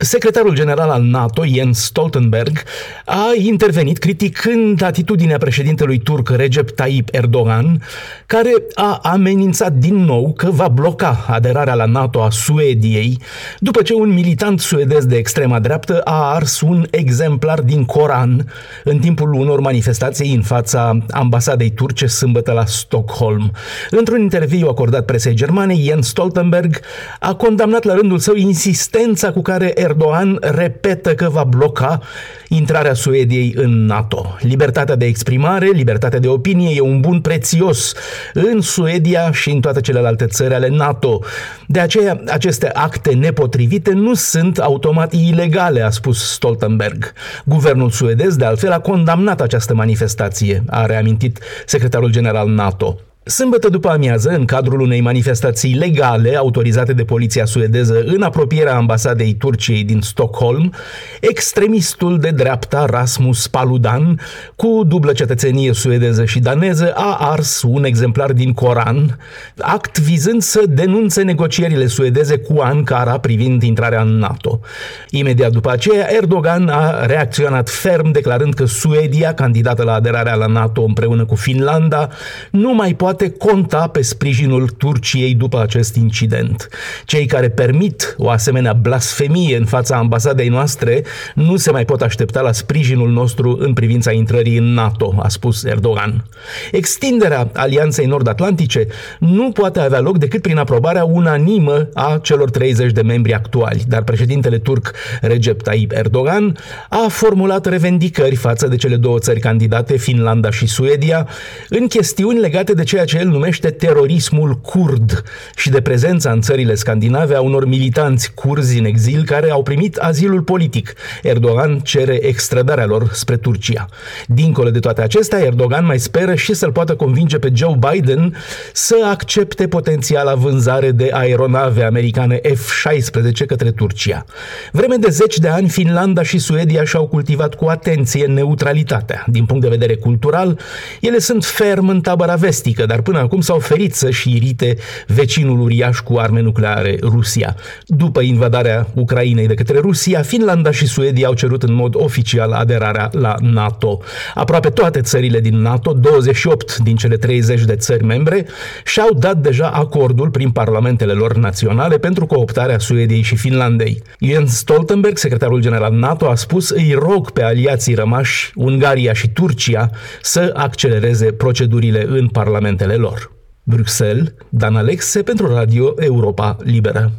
Secretarul general al NATO, Jens Stoltenberg, a intervenit criticând atitudinea președintelui turc Recep Tayyip Erdogan, care a amenințat din nou că va bloca aderarea la NATO a Suediei, după ce un militant suedez de extrema dreaptă a ars un exemplar din Coran în timpul unor manifestații în fața ambasadei turce sâmbătă la Stockholm. Într-un interviu acordat presei germane, Jens Stoltenberg a condamnat la rândul său insistența cu care Erdogan repetă că va bloca intrarea Suediei în NATO. Libertatea de exprimare, libertatea de opinie e un bun prețios în Suedia și în toate celelalte țări ale NATO. De aceea, aceste acte nepotrivite nu sunt automat ilegale, a spus Stoltenberg. Guvernul suedez, de altfel, a condamnat această manifestație, a reamintit secretarul general NATO. Sâmbătă după amiază, în cadrul unei manifestații legale autorizate de poliția suedeză în apropierea ambasadei Turciei din Stockholm, extremistul de dreapta Rasmus Paludan, cu dublă cetățenie suedeză și daneză, a ars un exemplar din Coran, act vizând să denunțe negocierile suedeze cu Ankara privind intrarea în NATO. Imediat după aceea, Erdogan a reacționat ferm declarând că Suedia, candidată la aderarea la NATO împreună cu Finlanda, nu mai poate poate conta pe sprijinul Turciei după acest incident. Cei care permit o asemenea blasfemie în fața ambasadei noastre nu se mai pot aștepta la sprijinul nostru în privința intrării în NATO, a spus Erdogan. Extinderea Alianței Nord-Atlantice nu poate avea loc decât prin aprobarea unanimă a celor 30 de membri actuali, dar președintele turc Recep Tayyip Erdogan a formulat revendicări față de cele două țări candidate, Finlanda și Suedia, în chestiuni legate de ceea ce el numește terorismul kurd și de prezența în țările scandinave a unor militanți curzi în exil care au primit azilul politic. Erdogan cere extradarea lor spre Turcia. Dincolo de toate acestea, Erdogan mai speră și să-l poată convinge pe Joe Biden să accepte potențiala vânzare de aeronave americane F-16 către Turcia. Vreme de zeci de ani, Finlanda și Suedia și-au cultivat cu atenție neutralitatea. Din punct de vedere cultural, ele sunt ferm în tabăra vestică, dar până acum s-au ferit să-și irite vecinul uriaș cu arme nucleare, Rusia. După invadarea Ucrainei de către Rusia, Finlanda și Suedia au cerut în mod oficial aderarea la NATO. Aproape toate țările din NATO, 28 din cele 30 de țări membre, și-au dat deja acordul prin parlamentele lor naționale pentru cooptarea Suediei și Finlandei. Jens Stoltenberg, secretarul general NATO, a spus îi rog pe aliații rămași, Ungaria și Turcia, să accelereze procedurile în parlamentele lor. Bruxelles, Dan Alexe pentru Radio Europa Liberă.